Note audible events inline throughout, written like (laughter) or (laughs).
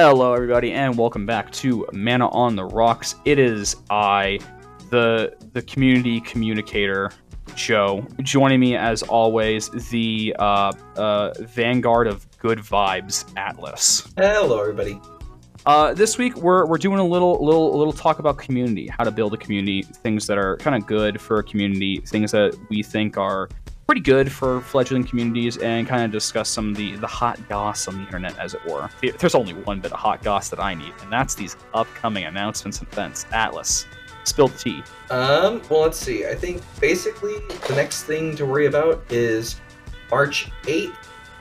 Hello, everybody, and welcome back to Mana on the Rocks. It is I, the the community communicator, Joe. Joining me, as always, the uh, uh, vanguard of good vibes, Atlas. Hello, everybody. Uh, this week we're, we're doing a little little little talk about community, how to build a community, things that are kind of good for a community, things that we think are pretty good for fledgling communities, and kind of discuss some of the the hot goss on the internet, as it were. There's only one bit of hot goss that I need, and that's these upcoming announcements and events. Atlas, spill tea. Um, well, let's see. I think basically the next thing to worry about is March 8th.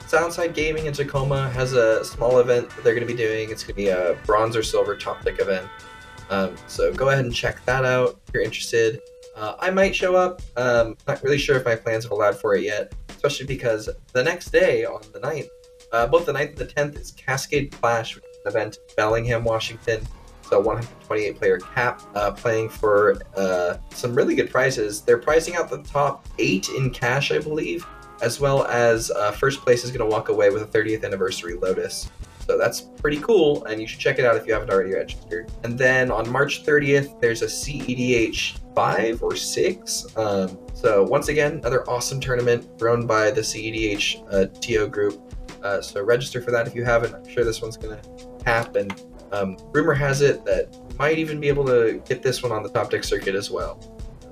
Soundside Gaming in Tacoma has a small event that they're going to be doing. It's going to be a bronze or silver top deck event. Um, so go ahead and check that out if you're interested. Uh, I might show up. Um, not really sure if my plans have allowed for it yet, especially because the next day on the 9th, uh, both the 9th and the 10th, is Cascade Clash, which is an event in Bellingham, Washington. So 128 player cap, uh, playing for uh, some really good prizes. They're pricing out the top eight in cash, I believe, as well as uh, first place is going to walk away with a 30th anniversary Lotus. So that's pretty cool, and you should check it out if you haven't already registered. And then on March 30th, there's a CEDH 5 or 6. Um, so once again, another awesome tournament run by the CEDH uh, TO group. Uh, so register for that if you haven't. I'm sure this one's going to happen. Um, rumor has it that might even be able to get this one on the top deck circuit as well.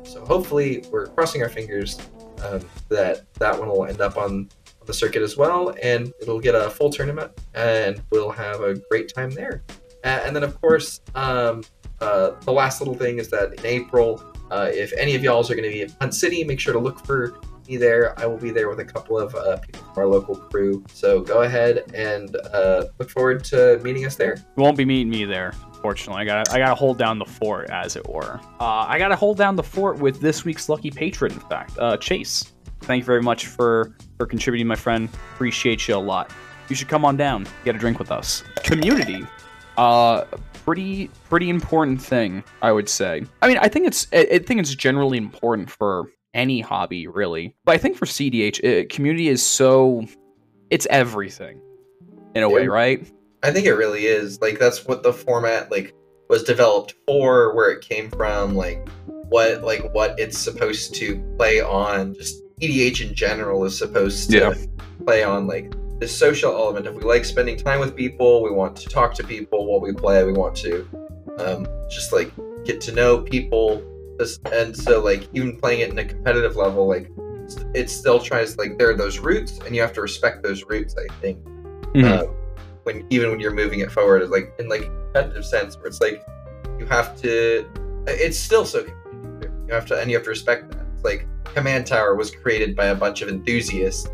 So hopefully, we're crossing our fingers um, that that one will end up on the circuit as well, and it'll get a full tournament, and we'll have a great time there. And then, of course, um, uh, the last little thing is that in April, uh, if any of y'all's are going to be in Hunt City, make sure to look for me there. I will be there with a couple of uh, people from our local crew. So go ahead and uh, look forward to meeting us there. You won't be meeting me there. Fortunately, I got I got to hold down the fort, as it were. Uh, I got to hold down the fort with this week's lucky patron. In fact, uh, Chase. Thank you very much for for contributing, my friend. Appreciate you a lot. You should come on down, get a drink with us. Community, uh, pretty pretty important thing, I would say. I mean, I think it's I, I think it's generally important for any hobby, really. But I think for CDH, it, community is so it's everything in a Yeah. way, right? I think it really is. Like that's what the format like was developed for, where it came from, like what like what it's supposed to play on. Just EDH in general is supposed to Yeah. play on like the social element. If we like spending time with people, we want to talk to people while we play. We want to um, just like get to know people. And so like even playing it in a competitive level, like it still tries like there are those roots, and you have to respect those roots. I think Mhm. um, when even when you're moving it forward, like in like a competitive sense, where it's like you have to. It's still so competitive. You have to, and you have to respect that. Like Command Tower was created by a bunch of enthusiasts,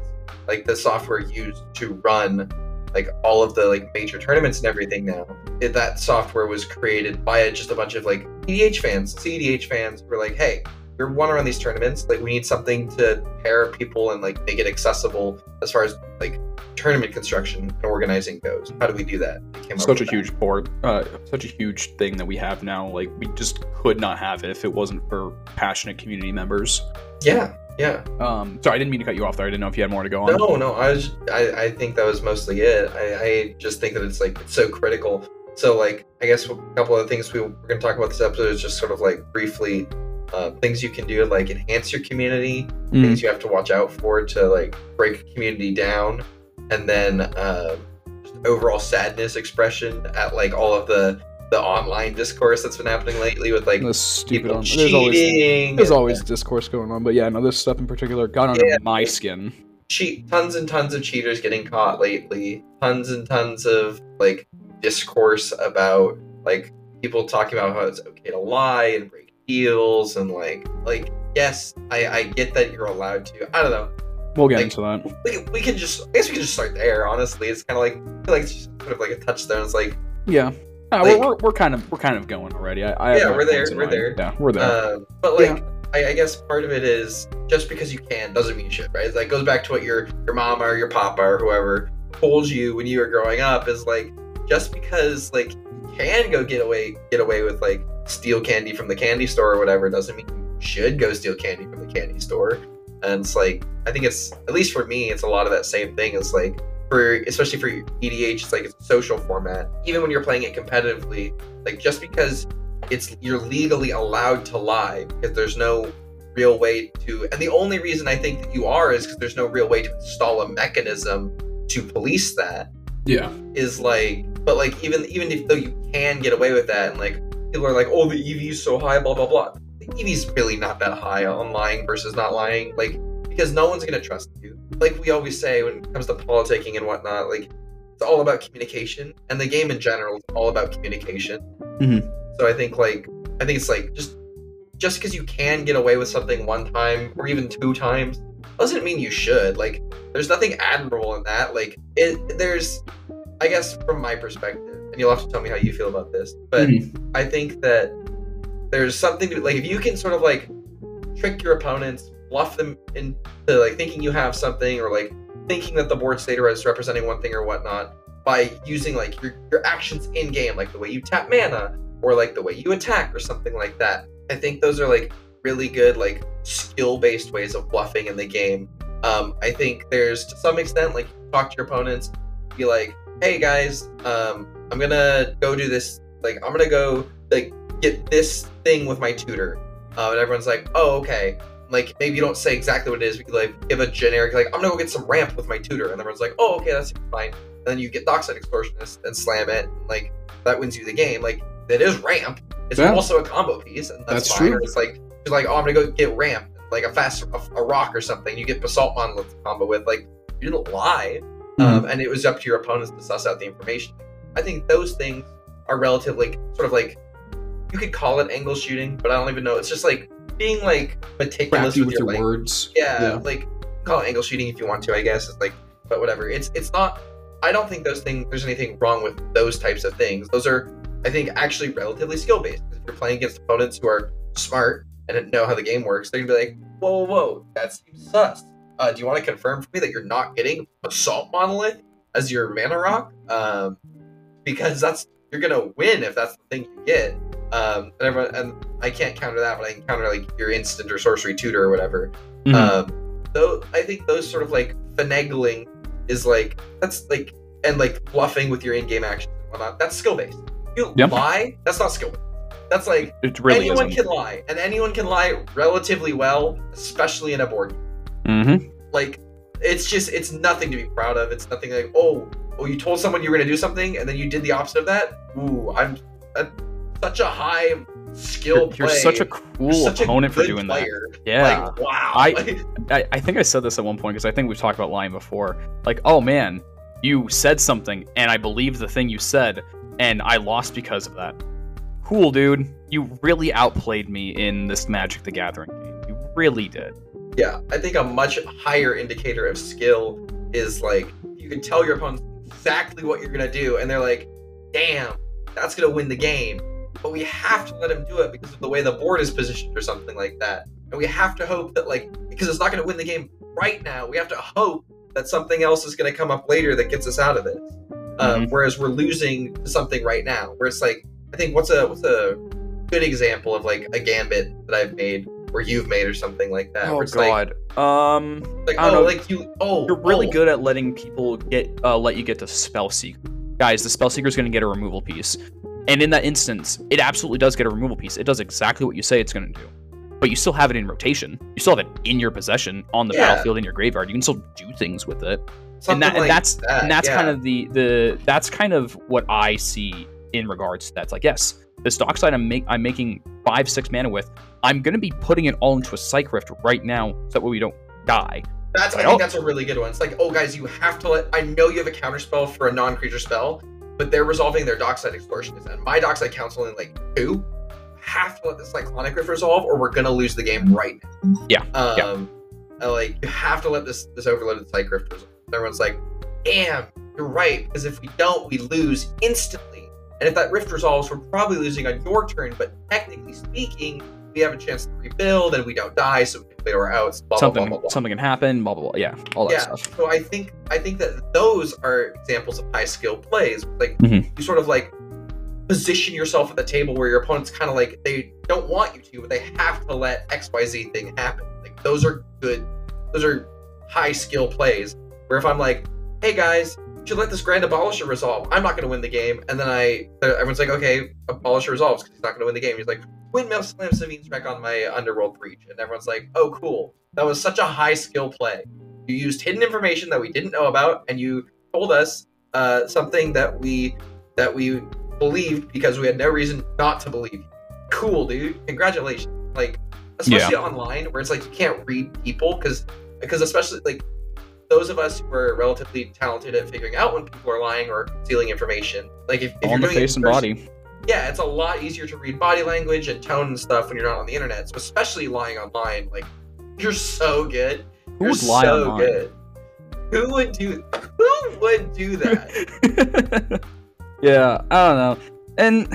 like the software used to run like all of the like major tournaments and everything. Now it, that software was created by just a bunch of like EDH fans, CEDH fans, were like, hey. We want to run these tournaments. Like, we need something to pair people and like make it accessible as far as like tournament construction and organizing goes. How do we do that? They came up such a that. huge board, uh, such a huge thing that we have now. Like we just could not have it if it wasn't for passionate community members. Yeah, yeah. Um, sorry, I didn't mean to cut you off there. I didn't know if you had more to go on. No, no. I was. I, I think that was mostly it. I, I just think that it's like it's so critical. So like, I guess a couple of things we, we're going to talk about this episode is just sort of like briefly uh, things you can do to like enhance your community, Mm. things you have to watch out for to like break a community down, and then uh, overall sadness expression at like all of the the online discourse that's been happening lately with like people On, there's always cheating. there's and- always discourse going on, but yeah, no, this stuff in particular got under Yeah. my skin. cheat tons and tons of cheaters getting caught lately tons and tons of like discourse about like people talking about how it's okay to lie and break and like like yes i i get that you're allowed to i don't know We'll get Like- into that. we, we can just i guess we can just start there honestly it's kind of like I feel like it's just sort of like a touchstone it's like Yeah. Uh, like- we're, we're, kind of we're kind of going already. I, I Yeah, we're there, we're mind. there. Yeah, we're there. Um, but like, I, I guess part of it is just because you can doesn't mean shit, right? It like goes back to what your your mama or your papa or whoever told you when you were growing up is like just because like you can go get away get away with like steal candy from the candy store or whatever doesn't mean you should go steal candy from the candy store. And it's like I think it's at least for me, it's a lot of that same thing. It's like for especially for EDH, it's like it's a social format. Even when you're playing it competitively, like just because it's you're legally allowed to lie because there's no real way to and the only reason I think that you are is because there's no real way to install a mechanism to police that Yeah. is like but like even even if though you can get away with that and like people are like oh the ev is so high blah blah blah. The ev's really not that high on lying versus not lying like because no one's gonna trust you. Like we always say when it comes to politicking and whatnot like it's all about communication and the game in general is all about communication. Mhm. so i think like i think it's like just just because you can get away with something one time or even two times doesn't mean you should. Like there's nothing admirable in that. Like it there's i guess from my perspective and you'll have to tell me how you feel about this but i think that there's something to like if you can sort of like trick your opponents bluff them into like thinking you have something or like thinking that the board state is representing one thing or whatnot by using like your, your actions in game like the way you tap mana or like the way you attack or something like that i think those are like really good like skill based ways of bluffing in the game. Um, I think there's to some extent like talk to your opponents, be like, "Hey guys, um, I'm gonna go do this. Like, I'm gonna go like get this thing with my tutor," uh, and everyone's like, "Oh, okay." Like maybe you don't say exactly what it is. We could like give a generic like, "I'm gonna go get some ramp with my tutor," and everyone's like, "Oh, okay, that's fine." And then you get Dockside Extortionist and slam it, and like that wins you the game. Like that is ramp. It's Yeah. also a combo piece, and that's, That's fine. true. Or it's like it's like, oh, I'm gonna go get ramp, like a fast a, a rock or something. You get basalt monolith to combo with. Like you didn't lie, um, and it was up to your opponents to suss out the information. I think those things are relatively sort of like you could call it angle shooting, but I don't even know. It's just like being like meticulous with, with your, your words. Yeah, Yeah. like call it angle shooting if you want to. I guess it's like, but whatever. It's it's not. I don't think those things. There's anything wrong with those types of things. Those are, I think, actually relatively skill based. If you're playing against opponents who are smart and know how the game works, they're gonna be like, whoa, whoa, whoa, that seems sus. Uh, do you want to confirm for me that you're not getting basalt monolith as your mana rock? Um, because that's you're gonna win if that's the thing you get. Um, and everyone, and I can't counter that, but I can counter like your instant or sorcery tutor or whatever. Mhm. Um, though I think those sort of like finagling is like that's like and like bluffing with your in-game actions and whatnot. That's skill based. You Yep. lie. That's not skill. That's like it really anyone isn't. can lie, and anyone can lie relatively well, especially in a board. game. hmm Like it's just it's nothing to be proud of. It's nothing like oh oh you told someone you were gonna do something and then you did the opposite of that. Ooh, I'm a, such a high skill You're, you're such a cool such a opponent for doing player. that. Yeah. Like wow. I- I, I think I said this at one point because I think we've talked about lying before. Like, oh man, you said something and I believed the thing you said and I lost because of that. Cool, dude. You really outplayed me in this Magic the Gathering game. You really did. Yeah, I think a much higher indicator of skill is like you can tell your opponents exactly what you're gonna do, and they're like, "Damn, that's gonna win the game." But we have to let him do it because of the way the board is positioned, or something like that. And we have to hope that, like, because it's not gonna win the game right now, we have to hope that something else is gonna come up later that gets us out of this. Um, whereas we're losing to something right now, where it's like, I think what's a what's a good example of like a gambit that I've made or you've made or something like that. where it's like, Um, like I don't oh, know. like you. Oh, you're really oh. good at letting people get uh, let you get to Spellseeker. Guys, the Spellseeker is going to get a removal piece, and in that instance, it absolutely does get a removal piece. It does exactly what you say it's going to do, but you still have it in rotation. You still have it in your possession on the Yeah. battlefield in your graveyard. You can still do things with it, Something and that and that's that, and that's yeah. kind of the the that's kind of what I see in regards to that. It's like yes, this dockside I'm make I'm making five six mana with. I'm going to be putting it all into a psych rift right now, so that way we don't die. That's I I think that's a really good one. It's like, oh guys, you have to let. I know you have a counter spell for a non-creature spell, but they're resolving their dockside extortionist, and my dockside counts only like two. Have to let the cyclonic rift resolve, or we're gonna lose the game right now. Yeah, Um, yeah. like you have to let this this overloaded psych rift resolve. Everyone's like, damn, you're right, because if we don't, we lose instantly. And if that rift resolves, we're probably losing on your turn, but technically speaking, we have a chance to rebuild and we don't die, so we can play our outs. Blah, something blah, blah, something can happen. Blah blah blah. Yeah, all that Yeah, stuff. so I think I think that those are examples of high skill plays. Like Mhm. you sort of like position yourself at the table where your opponent's kind of like they don't want you to, but they have to let X Y Z thing happen. Like those are good. Those are high skill plays. Where if I'm like, hey guys, should let this Grand Abolisher resolve. I'm not going to win the game. And then I, everyone's like, okay, Abolisher resolves because he's not going to win the game. He's like, windmill slam Savine's back on my Underworld Breach. And everyone's like, oh, cool. That was such a high skill play. You used hidden information that we didn't know about, and you told us uh, something that we that we believed because we had no reason not to believe. Cool, dude. Congratulations. Like, especially yeah. online where it's like you can't read people because because especially like those of us who are relatively talented at figuring out when people are lying or stealing information, like if, if on you're the face and person, body. Yeah, it's a lot easier to read body language and tone and stuff when you're not on the internet. So especially lying online, like you're so good. Who you're would lie so online? good. Who would do who would do that? (laughs) yeah, I don't know. And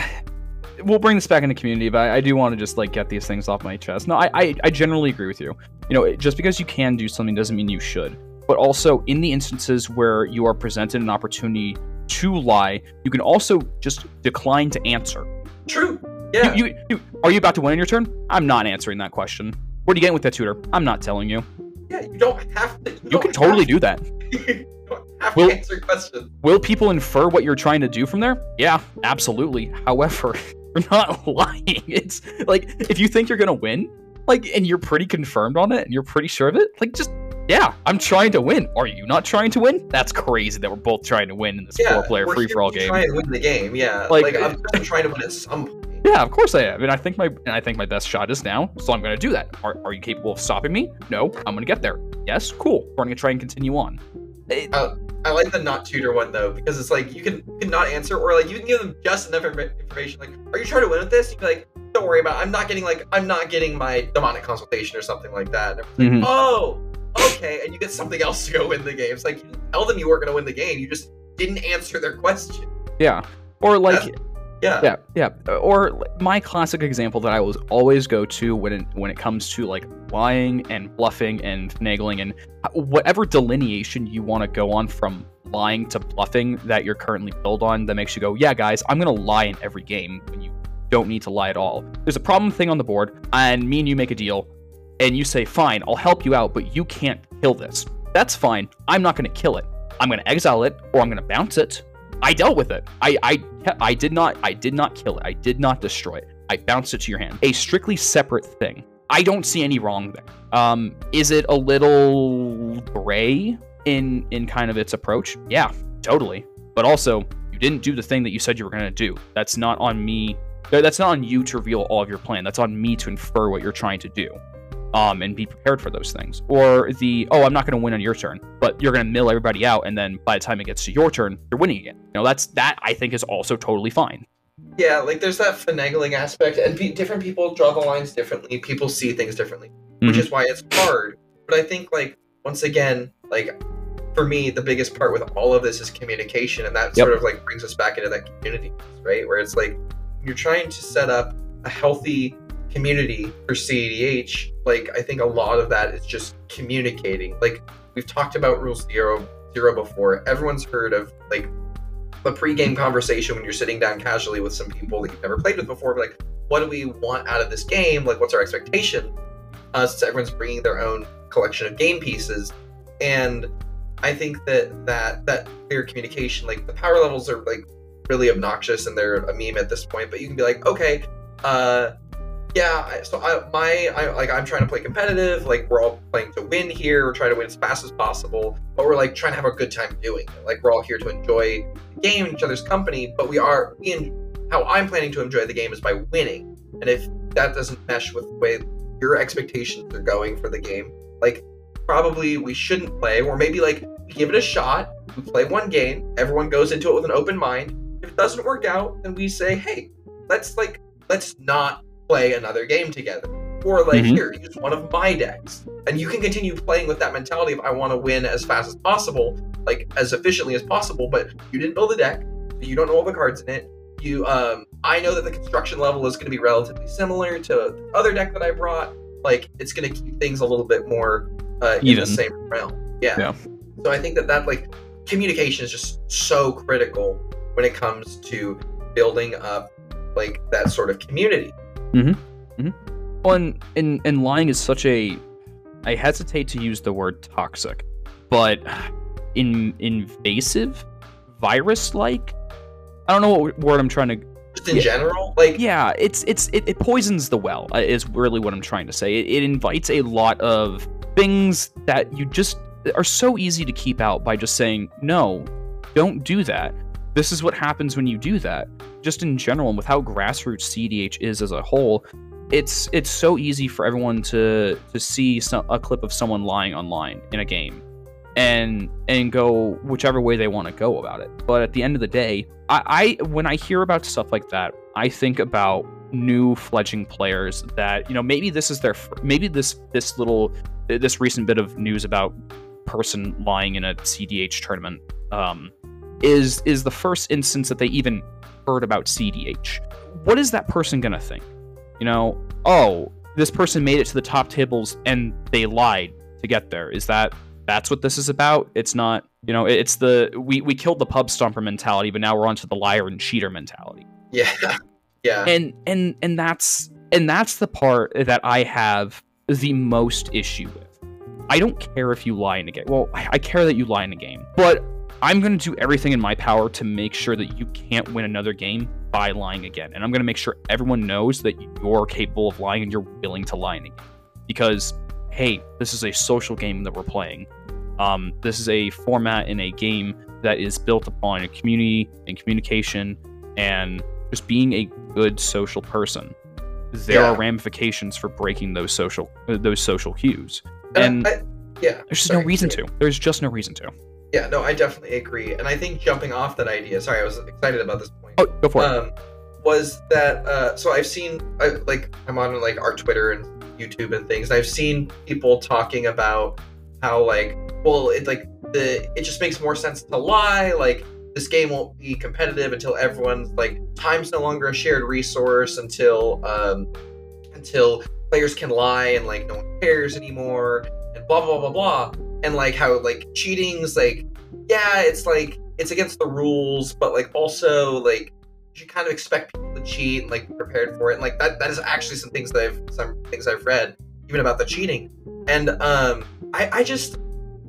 we'll bring this back into community, but I, I do want to just like get these things off my chest. No, I, I, I generally agree with you. You know, just because you can do something doesn't mean you should but also in the instances where you are presented an opportunity to lie, you can also just decline to answer. True. Yeah. You, you, you, are you about to win in your turn? I'm not answering that question. What are you getting with that tutor? I'm not telling you. Yeah, you don't have to. You, you can totally do that. (laughs) Don't have will, answer questions. Will people infer what you're trying to do from there? Yeah, absolutely. However, (laughs) you're not (laughs) lying. It's like if you think you're gonna win, like, and you're pretty confirmed on it, and you're pretty sure of it, like, just yeah, I'm trying to win. Are you not trying to win? That's crazy that we're both trying to win in this yeah, four-player free-for-all game. Trying to win the game, yeah. Like, like I'm trying to win at some point. Yeah, of course I am. And I think my and I think my best shot is now, so I'm going to do that. Are, are you capable of stopping me? No, I'm going to get there. Yes, cool. We're going to try and continue on. It, uh, I like the not tutor one though because it's like you can you can not answer or like you can give them just enough information. Like, are you trying to win with this? You be like, don't worry about. It. I'm not getting like I'm not getting my demonic consultation or something like that. Mm-hmm. Like, oh, okay, and you get something else to go win the game. It's like you tell them you weren't going to win the game. You just didn't answer their question. Yeah, or like. That's, yeah. yeah, yeah. Or my classic example that I will always go to when it, when it comes to like lying and bluffing and finagling and whatever delineation you want to go on from lying to bluffing that you're currently built on that makes you go, yeah, guys, I'm gonna lie in every game when you don't need to lie at all. There's a problem thing on the board, and me and you make a deal and you say, fine, I'll help you out, but you can't kill this. That's fine. I'm not going to kill it. I'm going to exile it or I'm going to bounce it. I dealt with it. I, I, I did not, I did not kill it. I did not destroy it. I bounced it to your hand. A strictly separate thing. I don't see any wrong there. Um, is it a little gray in in kind of its approach? Yeah, totally. But also, you didn't do the thing that you said you were going to do. That's not on me. That's not on you to reveal all of your plan. That's on me to infer what you're trying to do um, and be prepared for those things. Or the, oh, I'm not going to win on your turn, but you're going to mill everybody out, and then by the time it gets to your turn, you're winning again. You know, that's that I think is also totally fine. Yeah, like there's that finagling aspect, and pe- different people draw the lines differently. People see things differently, mm-hmm. which is why it's hard. But I think, like, once again, like, for me, the biggest part with all of this is communication, and that yep. sort of like brings us back into that community, right? Where it's like you're trying to set up a healthy community for CEDH, like I think a lot of that is just communicating. Like we've talked about Rule Zero Zero before. Everyone's heard of like a pre-game conversation when you're sitting down casually with some people that you've never played with before. Like, what do we want out of this game? Like, what's our expectation? Uh, since everyone's bringing their own collection of game pieces, and I think that that that clear communication, like the power levels are like really obnoxious and they're a meme at this point. But you can be like, okay, uh, yeah, so I, my, I, like, I'm trying to play competitive. Like, we're all playing to win here. We're trying to win as fast as possible, but we're like trying to have a good time doing it. Like, we're all here to enjoy the game each other's company, but we are, we, how I'm planning to enjoy the game is by winning. And if that doesn't mesh with the way your expectations are going for the game, like, probably we shouldn't play, or maybe like give it a shot. We play one game, everyone goes into it with an open mind. If it doesn't work out, then we say, hey, let's like, let's not play another game together. Or like mm-hmm. here, use one of my decks. And you can continue playing with that mentality of I want to win as fast as possible, like as efficiently as possible, but you didn't build a deck, you don't know all the cards in it. You um I know that the construction level is gonna be relatively similar to the other deck that I brought. Like it's gonna keep things a little bit more uh, in the same realm. Yeah. yeah. So I think that that like communication is just so critical when it comes to building up like that sort of community. Mm-hmm. mm-hmm. Well, and, and, and lying is such a. I hesitate to use the word toxic, but in, invasive, virus like. I don't know what word I'm trying to just in yeah. general like yeah it's it's it, it, poisons the well uh, is really what i'm trying to say it, it, invites a lot of things that you just are so easy to keep out by just saying no don't do that this is what happens when you do that just in general and with how grassroots cdh is as a whole it's it's so easy for everyone to to see some, a clip of someone lying online in a game and and go whichever way they want to go about it. But at the end of the day, I, I when I hear about stuff like that, I think about new fledging players that you know maybe this is their maybe this this little this recent bit of news about person lying in a CDH tournament um, is is the first instance that they even heard about CDH. What is that person gonna think? You know, oh, this person made it to the top tables and they lied to get there. Is that that's what this is about. It's not, you know, it's the we we killed the pub stomper mentality, but now we're onto the liar and cheater mentality. Yeah. (laughs) Yeah. And and and that's and that's the part that I have the most issue with. I don't care if you lie in a game. Well, I care that you lie in a game, but I'm going to do everything in my power to make sure that you can't win another game by lying again. And I'm going to make sure everyone knows that you're capable of lying and you're willing to lie in a game. Because, hey, this is a social game that we're playing. Um, this is a format in a game that is built upon a community and communication and just being a good social person. There yeah. are ramifications for breaking those social uh, those social cues, and I, yeah, there's just sorry, no reason to. There's just no reason to. Yeah, no, I definitely agree, and I think jumping off that idea. Sorry, I was excited about this point. Oh, go for um, it. Was that uh, so? I've seen I, like I'm on like our Twitter and YouTube and things. And I've seen people talking about how like well it like the it just makes more sense to lie like this game won't be competitive until everyone's like time's no longer a shared resource until um until players can lie and like no one cares anymore and blah blah blah blah and like how like cheating's like yeah it's like it's against the rules but like also like you kind of expect people to cheat and like be prepared for it and like that that is actually some things that i've some things i've read even about the cheating and um I, I just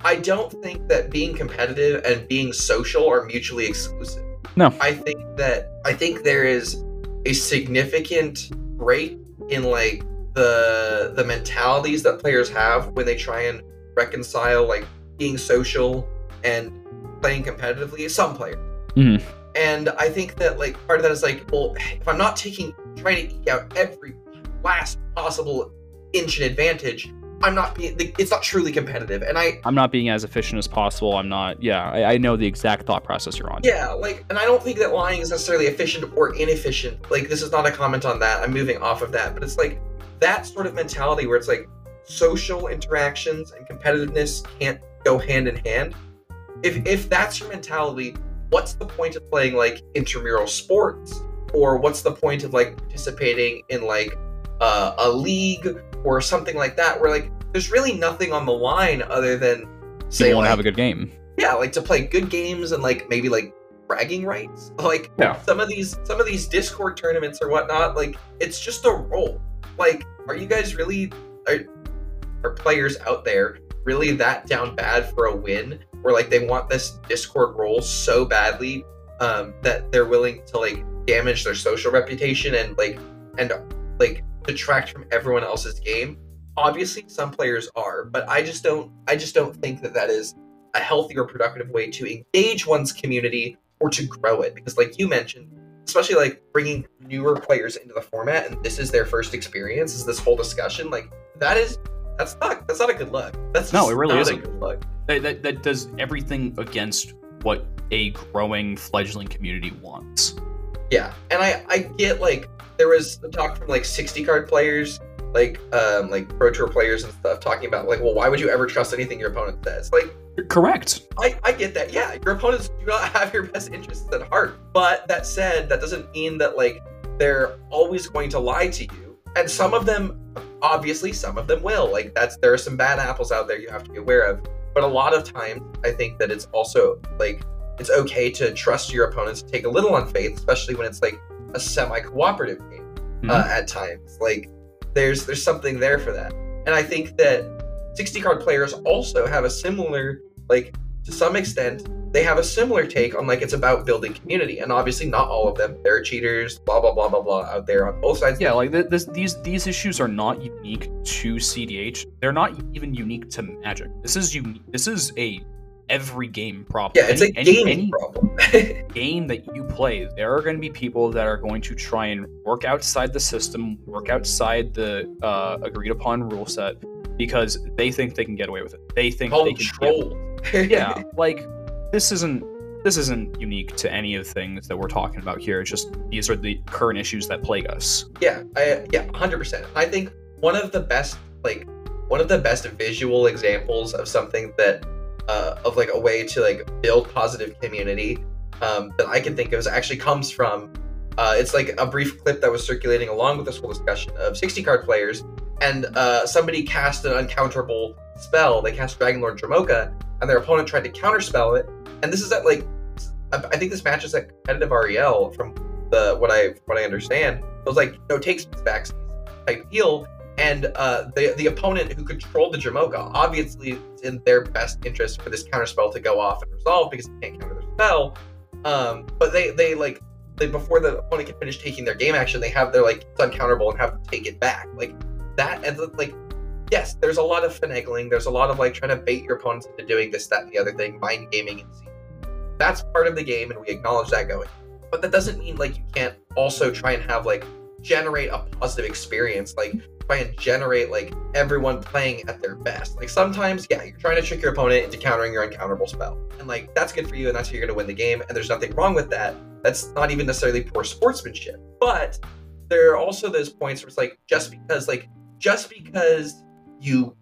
I don't think that being competitive and being social are mutually exclusive. No. I think that I think there is a significant break in like the the mentalities that players have when they try and reconcile like being social and playing competitively. As some players. Mm-hmm. And I think that like part of that is like, well, if I'm not taking trying to eke out every last possible inch and advantage, I'm not being. It's not truly competitive, and I. I'm not being as efficient as possible. I'm not. Yeah, I, I, know the exact thought process you're on. Yeah, like, and I don't think that lying is necessarily efficient or inefficient. Like, this is not a comment on that. I'm moving off of that, but it's like that sort of mentality where it's like social interactions and competitiveness can't go hand in hand. If if that's your mentality, what's the point of playing like intramural sports, or what's the point of like participating in like uh, a league or something like that where like there's really nothing on the line other than say you want to have a good game yeah like to play good games and like maybe like bragging rights (laughs) like yeah. some of these some of these discord tournaments or whatnot like it's just a role like are you guys really are, are players out there really that down bad for a win where like they want this discord role so badly um that they're willing to like damage their social reputation and like and like detract from everyone else's game. Obviously, some players are, but I just don't. I just don't think that that is a healthy or productive way to engage one's community or to grow it. Because, like you mentioned, especially like bringing newer players into the format, and this is their first experience, is this whole discussion. Like that is that's not that's not a good look. That's no, it really isn't. a good look. That, that, that does everything against what a growing fledgling community wants. Yeah, and I I get like there was a talk from like 60 card players, like um like pro tour players and stuff, talking about like, well, why would you ever trust anything your opponent says? Like, correct. I I get that. Yeah, your opponents do not (laughs) have your best interests at heart. But that said, that doesn't mean that like they're always going to lie to you. And some of them, obviously, some of them will. Like that's there are some bad apples out there you have to be aware of. But a lot of times, I think that it's also like it's okay to trust your opponents, take a little on faith, especially when it's like a semi-cooperative game mm-hmm. uh, at times. Like there's there's something there for that, and I think that 60 card players also have a similar like to some extent, they have a similar take on like it's about building community, and obviously not all of them. There are cheaters, blah blah blah blah blah, out there on both sides. Yeah, like th- this, these these issues are not unique to CDH. They're not even unique to Magic. This is unique. This is a every game problem. Yeah, it's any, a any- any problem. (laughs) game that you play, there are going to be people that are going to try and work outside the system, work outside the uh, agreed upon rule set because they think they can get away with it. They think they can. yeah, (laughs) like this isn't this isn't unique to any of the things that we're talking about here. It's just these are the current issues that plague us. Yeah, I, yeah, hundred percent. I think one of the best, like, one of the best visual examples of something that, uh, of like a way to like build positive community, um, that I can think of is actually comes from, uh, it's like a brief clip that was circulating along with this whole discussion of sixty card players, and uh, somebody cast an uncounterable spell. They cast Dragonlord Dromoka, and their opponent tried to counterspell it. And this is at like, I think this matches at competitive REL from the what I what I understand. It was like no takes backs type deal, and uh, the the opponent who controlled the Dromoka obviously it's in their best interest for this counterspell to go off and resolve because they can't counter their spell. Um, but they they like they before the opponent can finish taking their game action, they have their like it's uncounterable and have to take it back like that and like. Yes, there's a lot of finagling. There's a lot of like trying to bait your opponents into doing this, that, and the other thing, mind gaming, and that's part of the game, and we acknowledge that going. But that doesn't mean like you can't also try and have like generate a positive experience, like try and generate like everyone playing at their best. Like sometimes, yeah, you're trying to trick your opponent into countering your uncounterable spell, and like that's good for you, and that's how you're gonna win the game. And there's nothing wrong with that. That's not even necessarily poor sportsmanship, but there are also those points where it's like just because like just because you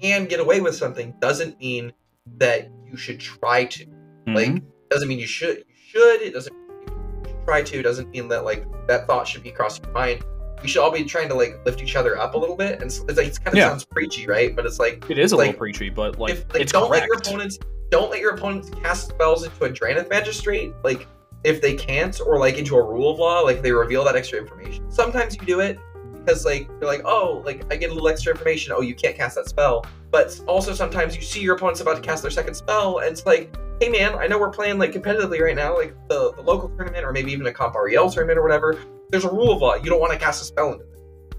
can get away with something doesn't mean that you should try to like Mhm. doesn't mean you should you should it doesn't mean you try to doesn't mean that like that thought should be crossing your mind. We should all be trying to like lift each other up a little bit and it's, it's like it kind of Yeah. sounds preachy right? But it's like it is a like, little preachy, but like if like it's don't let your opponents don't let your opponents cast spells into a Drannith Magistrate like if they can't or like into a rule of law like they reveal that extra information. Sometimes you do it because like you're like oh like i get a little extra information. Oh you can't cast that spell but also sometimes you see your opponent's about to cast their second spell and it's like hey man i know we're playing like competitively right now like the, the local tournament or maybe even a comp rel tournament or whatever there's a rule of law. You don't want to cast a spell into it.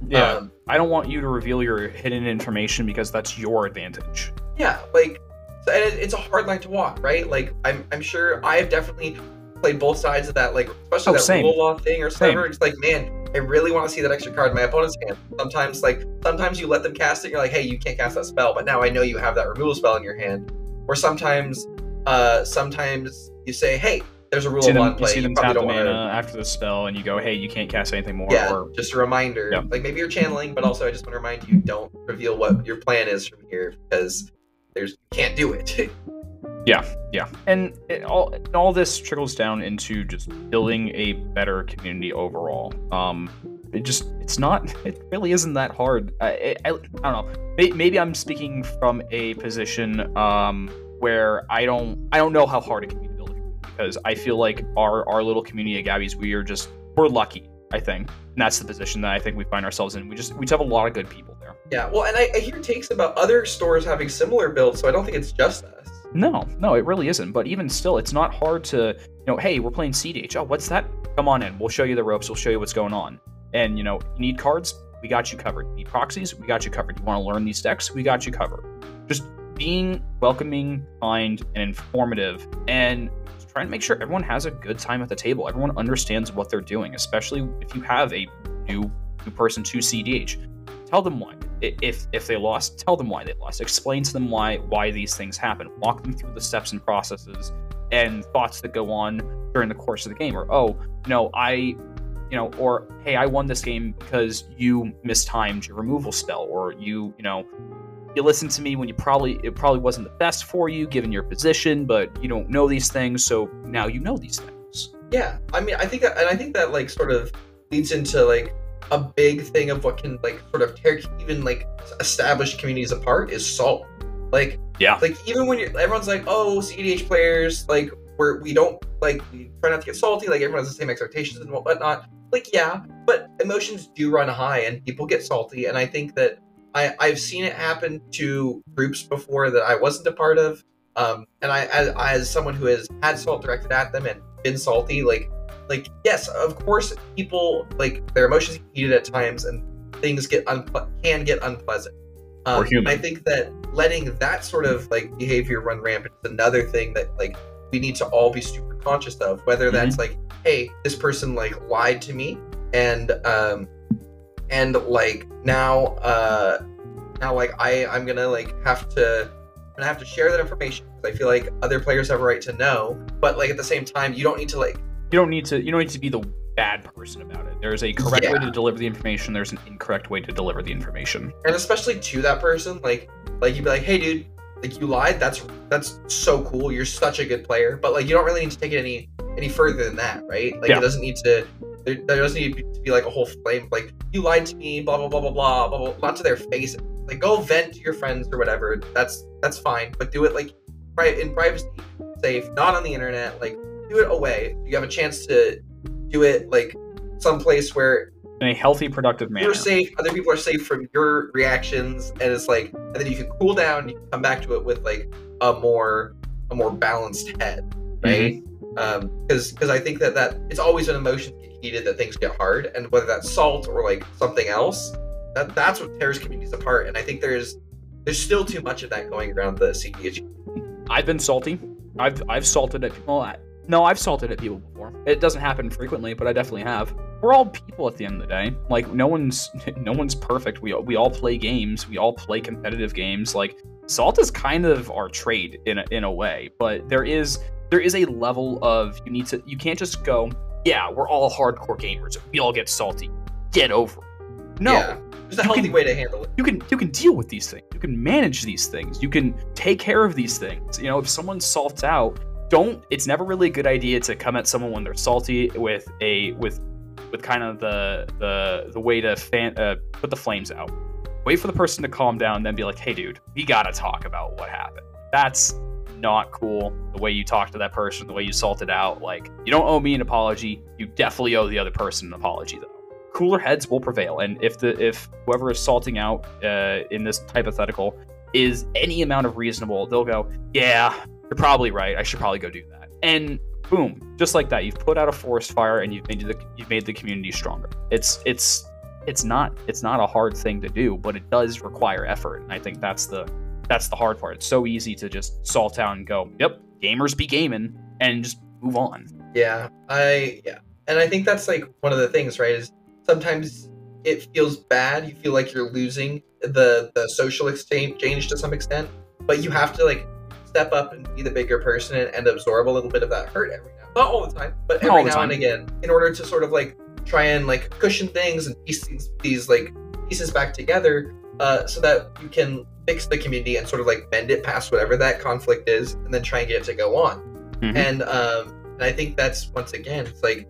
Yeah, um, I don't want you to reveal your hidden information because that's your advantage. yeah like and it, it's a hard line to walk right? Like i'm, I'm sure i've definitely played both sides of that like especially Oh, that same. rule law thing or whatever. It's like man i really want to see that extra card in my opponent's hand sometimes like sometimes you let them cast it you're like hey you can't cast that spell but now i know you have that removal spell in your hand or sometimes uh sometimes you say hey there's a rule of them, in you play see them probably tap the mana wanna- after the spell, and you go, "Hey, you can't cast anything more." yeah Or just a reminder Yeah. like maybe you're channeling but also i just want to remind you don't reveal what your plan is from here because there's you can't do it (laughs) Yeah, yeah, and it all and all this trickles down into just building a better community overall. Um, it just it's not (laughs) it really isn't that hard. I I, I don't know. Maybe I'm speaking from a position um where I don't I don't know how hard it can be to build a community because I feel like our our little community at Gabby's we are just we're lucky. I think, and that's the position that I think we find ourselves in. We just we just have a lot of good people there. Yeah, well, and I, I hear takes about other stores having similar builds, so I don't think it's just us. No, no, it really isn't. But even still, it's not hard to, you know, hey, we're playing CDH. Oh, what's that? Come on in. We'll show you the ropes. We'll show you what's going on. And, you know, you need cards? We got you covered. You need proxies? We got you covered. You want to learn these decks? We got you covered. Just being welcoming, kind, and informative, and trying to make sure everyone has a good time at the table. Everyone understands what they're doing, especially if you have a new new person to CDH. Tell them why. If if they lost, tell them why they lost. Explain to them why why these things happen. Walk them through the steps and processes and thoughts that go on during the course of the game. Or oh, no, I, you know, or hey, I won this game because you mistimed your removal spell, or you, you know, you listened to me when you probably it probably wasn't the best for you given your position, but you don't know these things, so now you know these things. Yeah, I mean, I think that, and I think that like sort of leads into like a big thing of what can like sort of tear even like established communities apart is salt. Like, Yeah. like even when you're, everyone's like, oh, CDH players, like we're we don't like we try not to get salty. Like everyone has the same expectations and whatnot. Like, yeah, but emotions do run high and people get salty, and I think that I I've seen it happen to groups before that I wasn't a part of Um, and I, as, as someone who has had salt directed at them and been salty, like, like yes, of course, people like their emotions get heated at times, and things get unple- can get unpleasant. Um, We're human. I think that letting that sort of like behavior run rampant is another thing that like we need to all be super conscious of. Whether that's like, hey, this person like lied to me, and um, and like now, uh, now like I I'm gonna like have to I'm gonna have to share that information because I feel like other players have a right to know. But like at the same time, you don't need to like You don't need to. You don't need to be the bad person about it. There's a correct way to deliver the information. There's an incorrect way to deliver the information. and especially to that person like like you'd be like hey dude like you lied that's that's so cool you're such a good player but like you don't really need to take it any any further than that right like Yeah. it doesn't need to there, there doesn't need to be like a whole flame like you lied to me blah blah blah blah blah blah blah not to their face like go vent to your friends or whatever that's that's fine but do it like right in privacy safe not on the internet like do it away you have a chance to do it like someplace where In a healthy, productive manner. you're safe other people are safe from your reactions and it's like and then you can cool down you can come back to it with like a more a more balanced head right um because because i think that that it's always when emotions get heated that things get hard and whether that's salt or like something else that that's what tears communities apart and i think there's there's still too much of that going around the cdh I've been salty. I've I've salted at people. No, I've salted at people before. It doesn't happen frequently, but I definitely have. We're all people at the end of the day. Like no one's (laughs) no one's perfect. We all- we all play games. We all play competitive games. Like salt is kind of our trade in a, in a way, but there is there is a level of you need to you can't just go yeah we're all hardcore gamers we all get salty get over it. No, yeah there's a healthy can- way to handle it you can you can deal with these things. You can manage these things. You can take care of these things. You know, if someone salts out, don't. It's never really a good idea to come at someone when they're salty with a with with kind of the the the way to fan uh, put the flames out. Wait for the person to calm down, then be like, "Hey, dude, we gotta talk about what happened." That's not cool. The way you talk to that person, the way you salted out. Like, you don't owe me an apology. You definitely owe the other person an apology, though cooler heads will prevail. And if the if whoever is salting out uh, in this hypothetical is any amount of reasonable, they'll go, "Yeah, you're probably right. I should probably go do that." And boom, just like that, you've put out a forest fire and you've made the you've made the community stronger. It's it's it's not it's not a hard thing to do, but it does require effort. And I think that's the that's the hard part. It's so easy to just salt out and go, "Yep, gamers be gaming," and just move on. Yeah, I yeah, and I think that's like one of the things, right? Is sometimes it feels bad. You feel like you're losing the the social exchange to some extent, but you have to like step up and be the bigger person and, and absorb a little bit of that hurt every now. Not all the time, but every now and again, in order to sort of like try and like cushion things and piece these, these like pieces back together, uh, so that you can fix the community and sort of like bend it past whatever that conflict is, and then try and get it to go on Mhm. and um and i think that's once again it's like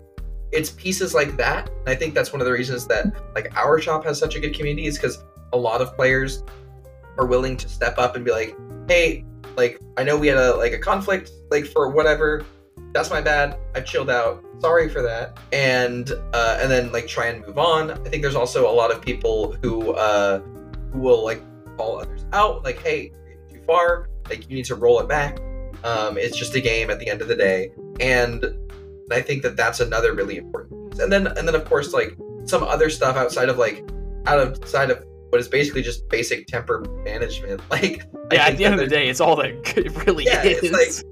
it's pieces like that and i think that's one of the reasons that like our shop has such a good community is because a lot of players are willing to step up and be like hey like i know we had a like a conflict like for whatever. That's my bad. I chilled out. Sorry for that. And uh and then like try and move on. I think there's also a lot of people who uh who will like call others out. Like hey too far. Like you need to roll it back. Um, it's just a game at the end of the day, and I think that that's another really important piece. And then, and then of course, like some other stuff outside of like outside of what is basically just basic temper management. (laughs) Like, Yeah, at the end of the day, it's all that (laughs) it really Yeah, is. it's like-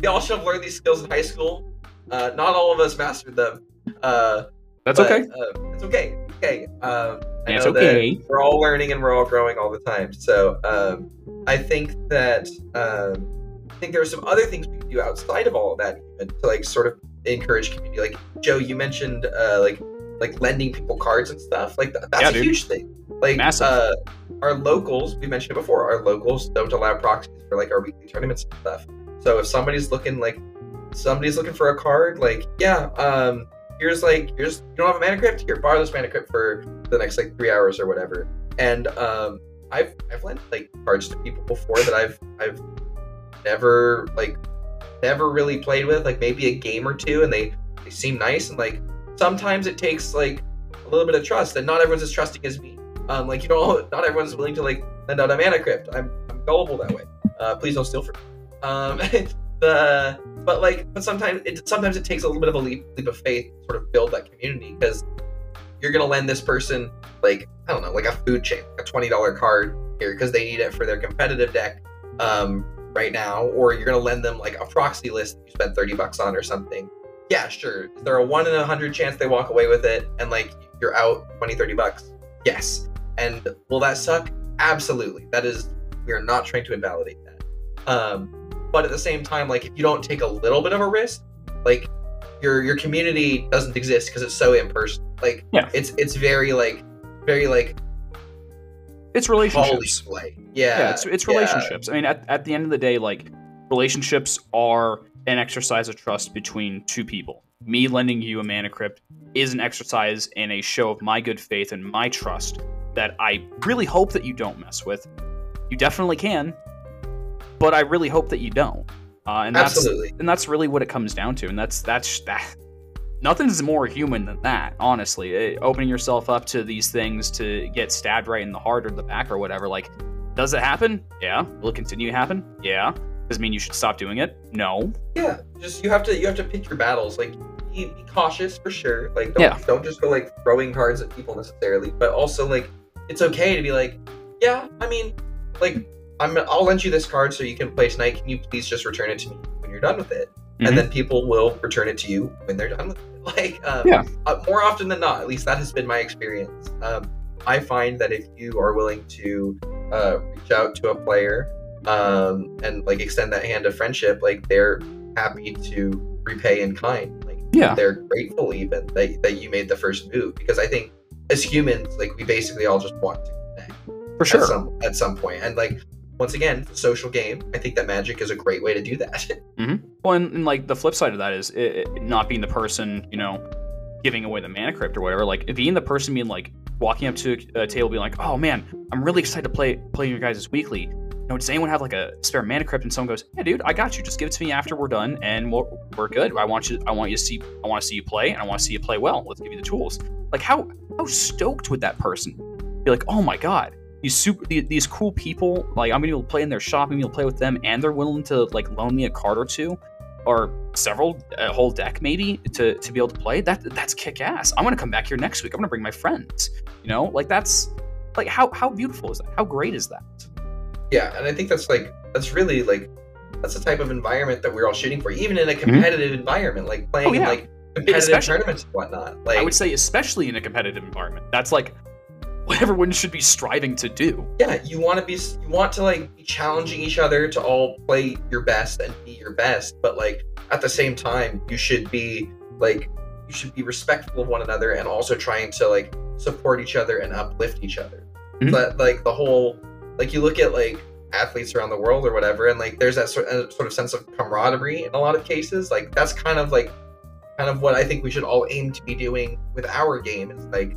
we all should have learned these skills in high school. Uh, not all of us mastered them. Uh, That's but, okay. Uh, it's okay. Okay. Um, I It's know that okay. We're all learning and we're all growing all the time. So um, I think that um, I think there are some other things we can do outside of all of that, even to like sort of encourage community. Like Joe, you mentioned uh, like like lending people cards and stuff. Like th- that's Yeah, a dude. huge thing. Like Massive. Uh, our locals, we mentioned it before. Our locals don't allow proxies for like our weekly tournaments and stuff. So if somebody's looking like somebody's looking for a card, like yeah, um, here's like here's you don't have a mana crypt here, borrow this mana crypt for the next like three hours or whatever. And um, I've I've lent like cards to people before that I've I've never like never really played with, like maybe a game or two, and they they seem nice and like sometimes it takes like a little bit of trust, and not everyone's as trusting as me. Um, like you know, (laughs) not everyone's willing to like lend out a mana crypt. I'm I'm gullible that way. Uh, please don't steal from me. Um, (laughs) the but like but sometimes it sometimes it takes a little bit of a leap, leap of faith to sort of build that community because you're gonna lend this person like I don't know like a food chain, a twenty dollar card here because they need it for their competitive deck um, right now, or you're gonna lend them like a proxy list you spent thirty bucks on or something. Yeah, sure. Is there a one in a hundred chance they walk away with it and like you're out 20, 30 bucks? Yes. And will that suck? Absolutely. That is we are not trying to invalidate that. Um, but at the same time, like if you don't take a little bit of a risk, like your your community doesn't exist because it's so impersonal. Like Yeah. it's it's very like very like It's relationships. Yeah, yeah, it's, it's yeah. relationships. I mean, at, at the end of the day, like relationships are an exercise of trust between two people. Me lending you a mana crypt is an exercise and a show of my good faith and my trust that I really hope that you don't mess with. You definitely can, but I really hope that you don't. Uh, and that's Absolutely. and that's really what it comes down to. And that's that's (laughs) that. Nothing's more human than that, honestly. Eh, opening yourself up to these things to get stabbed right in the heart or the back or whatever. Like, does it happen? Yeah. Will it continue to happen? Yeah. Does it mean you should stop doing it? No. Yeah, just you have to you have to pick your battles. Like be, be cautious for sure. Like don't Yeah. don't just go like throwing cards at people necessarily, but also like it's okay to be like, yeah, I mean, like I'm I'll lend you this card so you can play tonight. Can you please just return it to me when you're done with it? Mhm. And then people will return it to you when they're done with it. (laughs) Like um, Yeah. uh, more often than not, at least that has been my experience. Um, I find that if you are willing to uh, reach out to a player um, and like extend that hand of friendship, like they're happy to repay in kind. Like Yeah. they're grateful even that, that you made the first move because I think as humans, like we basically all just want to connect For sure. at some at some point. And like once again, social game. I think that Magic is a great way to do that. (laughs) Well, and, and like the flip side of that is it, it not being the person, you know, giving away the mana crypt or whatever. Like being the person being like walking up to a, a table, being like, "Oh man, I'm really excited to play play your guys' weekly." Know, does anyone have like a spare mana crypt? And someone goes, "Yeah, dude, I got you. Just give it to me after we're done, and we're, we're good. I want you. I want you to see. I want to see you play, and I want to see you play well. Let's give you the tools." Like how how stoked would that person be? Like, oh my god, these super these cool people. Like I'm gonna be able to play in their shop. I'm gonna be able to play with them, and they're willing to like loan me a card or two or several a whole deck maybe to to be able to play that that's kick ass i'm gonna come back here next week i'm gonna bring my friends you know like that's like how how beautiful is that how great is that yeah, and I think that's like that's really like that's the type of environment that we're all shooting for, even in a competitive environment, like playing Mm-hmm. Oh, yeah. in like competitive Especially- tournaments and whatnot. Like i would say especially in a competitive environment that's like what everyone should be striving to do yeah you want to be you want to like be challenging each other to all play your best and be your best but like at the same time you should be like you should be respectful of one another and also trying to like support each other and uplift each other Mhm. but like the whole like you look at like athletes around the world or whatever and like there's that sort, uh, sort of sense of camaraderie in a lot of cases like that's kind of like kind of what i think we should all aim to be doing with our game is like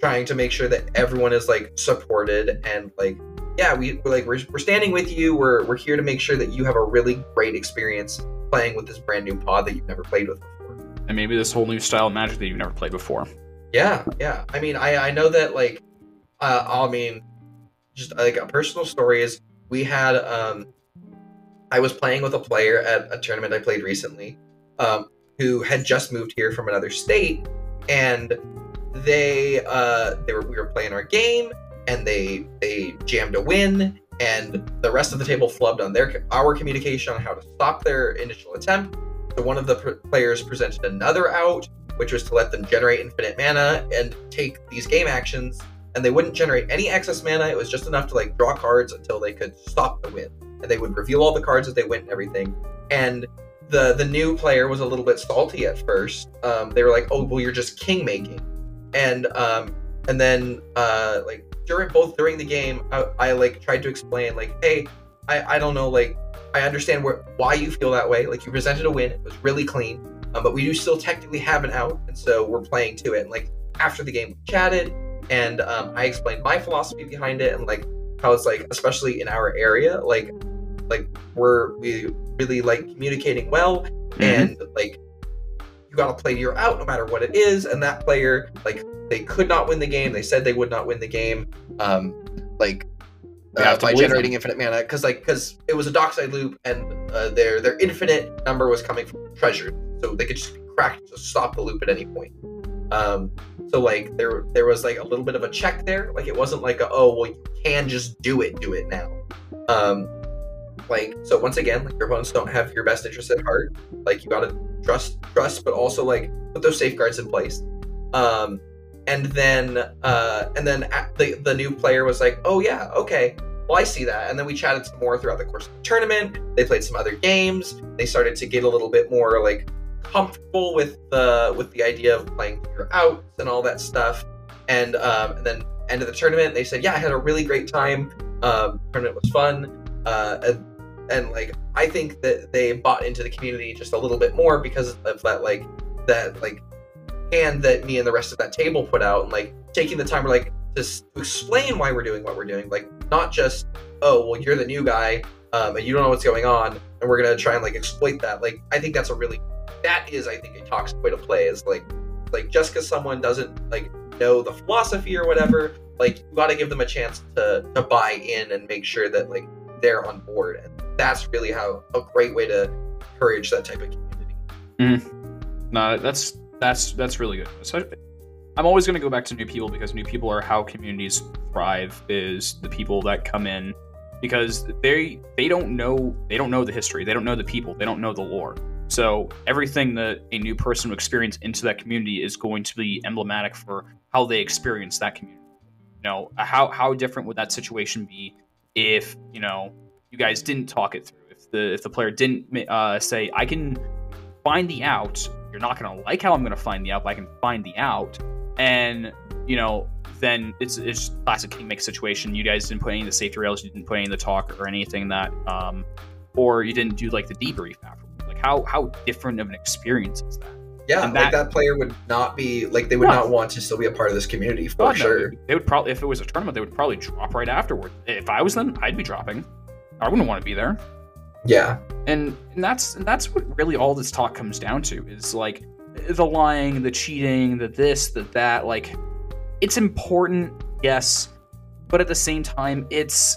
trying to make sure that everyone is like supported and like yeah we we're like we're, we're standing with you we're we're here to make sure that you have a really great experience playing with this brand new pod that you've never played with before. And maybe this whole new style of magic that you've never played before. Yeah yeah. I mean i i know that like uh i mean just like a personal story is we had um i was playing with a player at a tournament i played recently um who had just moved here from another state and they uh they were we were playing our game and they they jammed a win and the rest of the table flubbed on their our communication on how to stop their initial attempt. So one of the pr- players presented another out which was to let them generate infinite mana and take these game actions and they wouldn't generate any excess mana. It was just enough to like draw cards until they could stop the win. And they would reveal all the cards as they went and everything. And the the new player was a little bit salty at first. Um, they were like oh well you're just king making and um and then uh like during both during the game I, I like tried to explain like hey I I don't know like I understand where why you feel that way. Like you presented a win. It was really clean. Um, but we do still technically have an out and so we're playing to it. And like after the game we chatted and um, I explained my philosophy behind it and like how it's like especially in our area like like we're we really like communicating well and like you gotta play your out no matter what it is and that player like they could not win the game they said they would not win the game um like uh, by generating them. infinite mana because like because it was a dockside loop and uh, their their infinite number was coming from treasure, so they could just crack to stop the loop at any point. Um, so like there there was like a little bit of a check there. Like it wasn't like a, oh well you can just do it, do it now. Um, like so once again, like your opponents don't have your best interest at heart. Like you gotta trust trust, but also like put those safeguards in place. Um, and then uh, and then the the new player was like, oh yeah, okay, well I see that. And then we chatted some more throughout the course of the tournament. They played some other games. They started to get a little bit more like comfortable with the with the idea of playing your outs and all that stuff. And um, and then end of the tournament, they said, yeah, I had a really great time. Um, tournament was fun. Uh, and, and like I think that they bought into the community just a little bit more because of that like that like hand that me and the rest of that table put out and like taking the time to like just explain why we're doing what we're doing like not just oh well you're the new guy um, and you don't know what's going on and we're gonna try and like exploit that like i think that's a really that is i think a toxic way to play is like like just because someone doesn't like know the philosophy or whatever like you got to give them a chance to to buy in and make sure that like they're on board and that's really how a great way to encourage that type of community mm. no that's that's that's really good. I'm always going to go back to new people because new people are how communities thrive. Is the people that come in because they they don't know they don't know the history, they don't know the people, they don't know the lore. So everything that a new person will experience into that community is going to be emblematic for how they experience that community. You know, how how different would that situation be if you know you guys didn't talk it through? If the if the player didn't uh, say, "I can find the out you're not going to like how I'm going to find the out, but I can find the out. And, you know, then it's it's classic kingmaker situation. You guys didn't put any of the safety rails, you didn't put any of the talk or anything that, um, or you didn't do like the debrief afterwards. How how different of an experience is that? Yeah, that, like that player would not be like they would not want to still be a part of this community for God, sure. No, they would probably if it was a tournament, they would probably drop right afterward. If I was them, I'd be dropping. I wouldn't want to be there. Yeah. And and that's and that's what really all this talk comes down to is like the lying, the cheating, the this, the that, like it's important, yes, but at the same time it's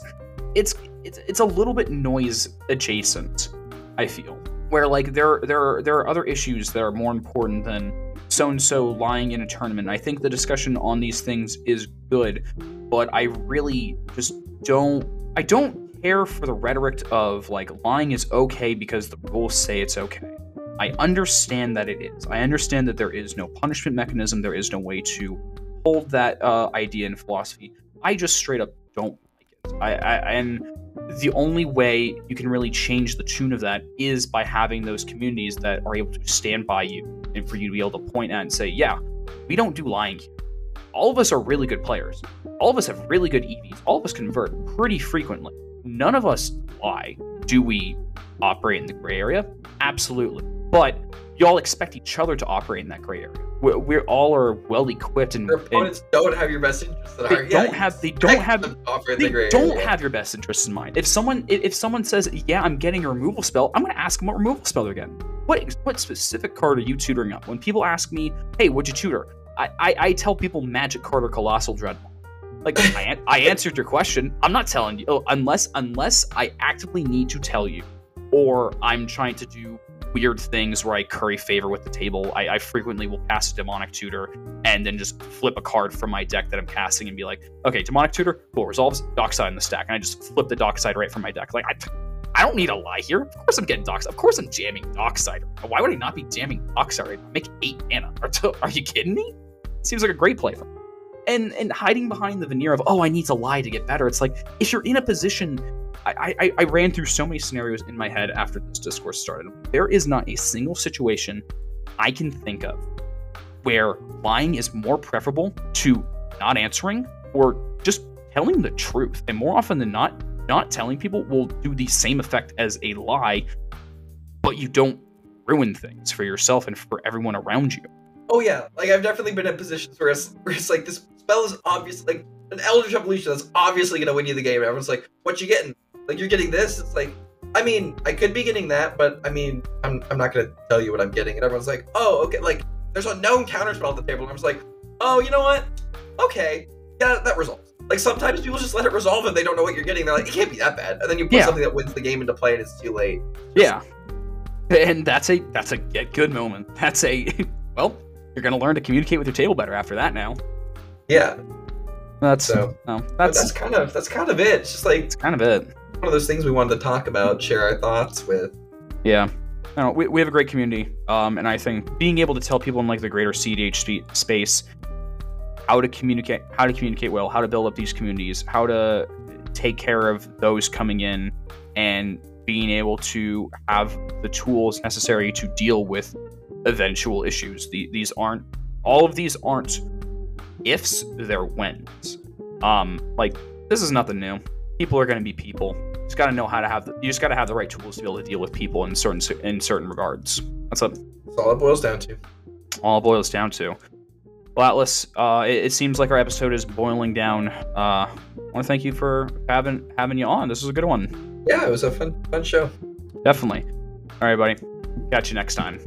it's it's, it's a little bit noise adjacent, I feel. Where like there there are, there are other issues that are more important than so and so lying in a tournament. I think the discussion on these things is good, but I really just don't I don't care for the rhetoric of like lying is okay because the rules say it's okay. I understand that it is. I understand that there is no punishment mechanism. There is no way to hold that uh, idea in philosophy. I just straight up don't like it. I, I and the only way you can really change the tune of that is by having those communities that are able to stand by you and for you to be able to point at and say, yeah, we don't do lying here. All of us are really good players. All of us have really good EVs. All of us convert pretty frequently none of us lie. Do we operate in the gray area? Absolutely. But y'all expect each other to operate in that gray area. We're, we're all are well equipped and your opponents and don't have your best interests. They don't yeah, have. They don't have. They the don't area. have your best interests in mind. If someone if someone says, "Yeah, I'm getting a removal spell," I'm going to ask them what removal spell they're getting. What what specific card are you tutoring up? When people ask me, "Hey, what'd you tutor?" I, I, I tell people Magic Card or Colossal Dreadmaw. Like I, I answered your question. I'm not telling you oh, unless unless I actively need to tell you, or I'm trying to do weird things where I curry favor with the table. I, I, frequently will cast a demonic tutor and then just flip a card from my deck that I'm casting and be like, okay, demonic tutor, cool, resolves dockside in the stack, and I just flip the dockside right from my deck. Like I, I don't need a lie here. Of course I'm getting dockside. Of course I'm jamming dockside. Why would I not be jamming dockside? Right? Make eight mana. Are, are you kidding me? Seems like a great play and and hiding behind the veneer of oh i need to lie to get better it's like if you're in a position I, I, I ran through so many scenarios in my head after this discourse started there is not a single situation i can think of where lying is more preferable to not answering or just telling the truth and more often than not not telling people will do the same effect as a lie but you don't ruin things for yourself and for everyone around you oh yeah like i've definitely been in positions where it's, where it's like this spell is obvious like an Eldritch Evolution that's obviously gonna win you the game. Everyone's like, "What you getting? Like you're getting this?" It's like, I mean, I could be getting that, but I mean, I'm I'm not gonna tell you what I'm getting. And everyone's like, "Oh, okay." Like there's a known counterspell at the table, and I was like, "Oh, you know what? Okay, yeah, that resolves." Like sometimes people just let it resolve and they don't know what you're getting. They're like, it can't be that bad. And then you put Yeah. something that wins the game into play and it's too late. Yeah, and that's a that's a get good moment. That's a (laughs) well, you're gonna learn to communicate with your table better after that. Now Yeah. that's So no, that's that's kind of that's kind of it. It's just like that's kind of it. One of those things we wanted to talk about, share our thoughts with. Yeah. I don't know, we, we have a great community, um, and I think being able to tell people in like the greater CDH space how to communicate, how to communicate well, how to build up these communities, how to take care of those coming in, and being able to have the tools necessary to deal with eventual issues. The, these aren't all of these aren't ifs; they're whens. Um, like this is nothing new. People are going to be people You just got to know how to have the, you just got to have the right tools to be able to deal with people in certain in certain regards. That's what That's all it boils down to. all it boils down to. Well, Atlas, uh, it, it seems like our episode is boiling down. Uh, I want to thank you for having having you on. This was a good one, Yeah, it was a fun fun show. definitely. All right, buddy. Catch you next time.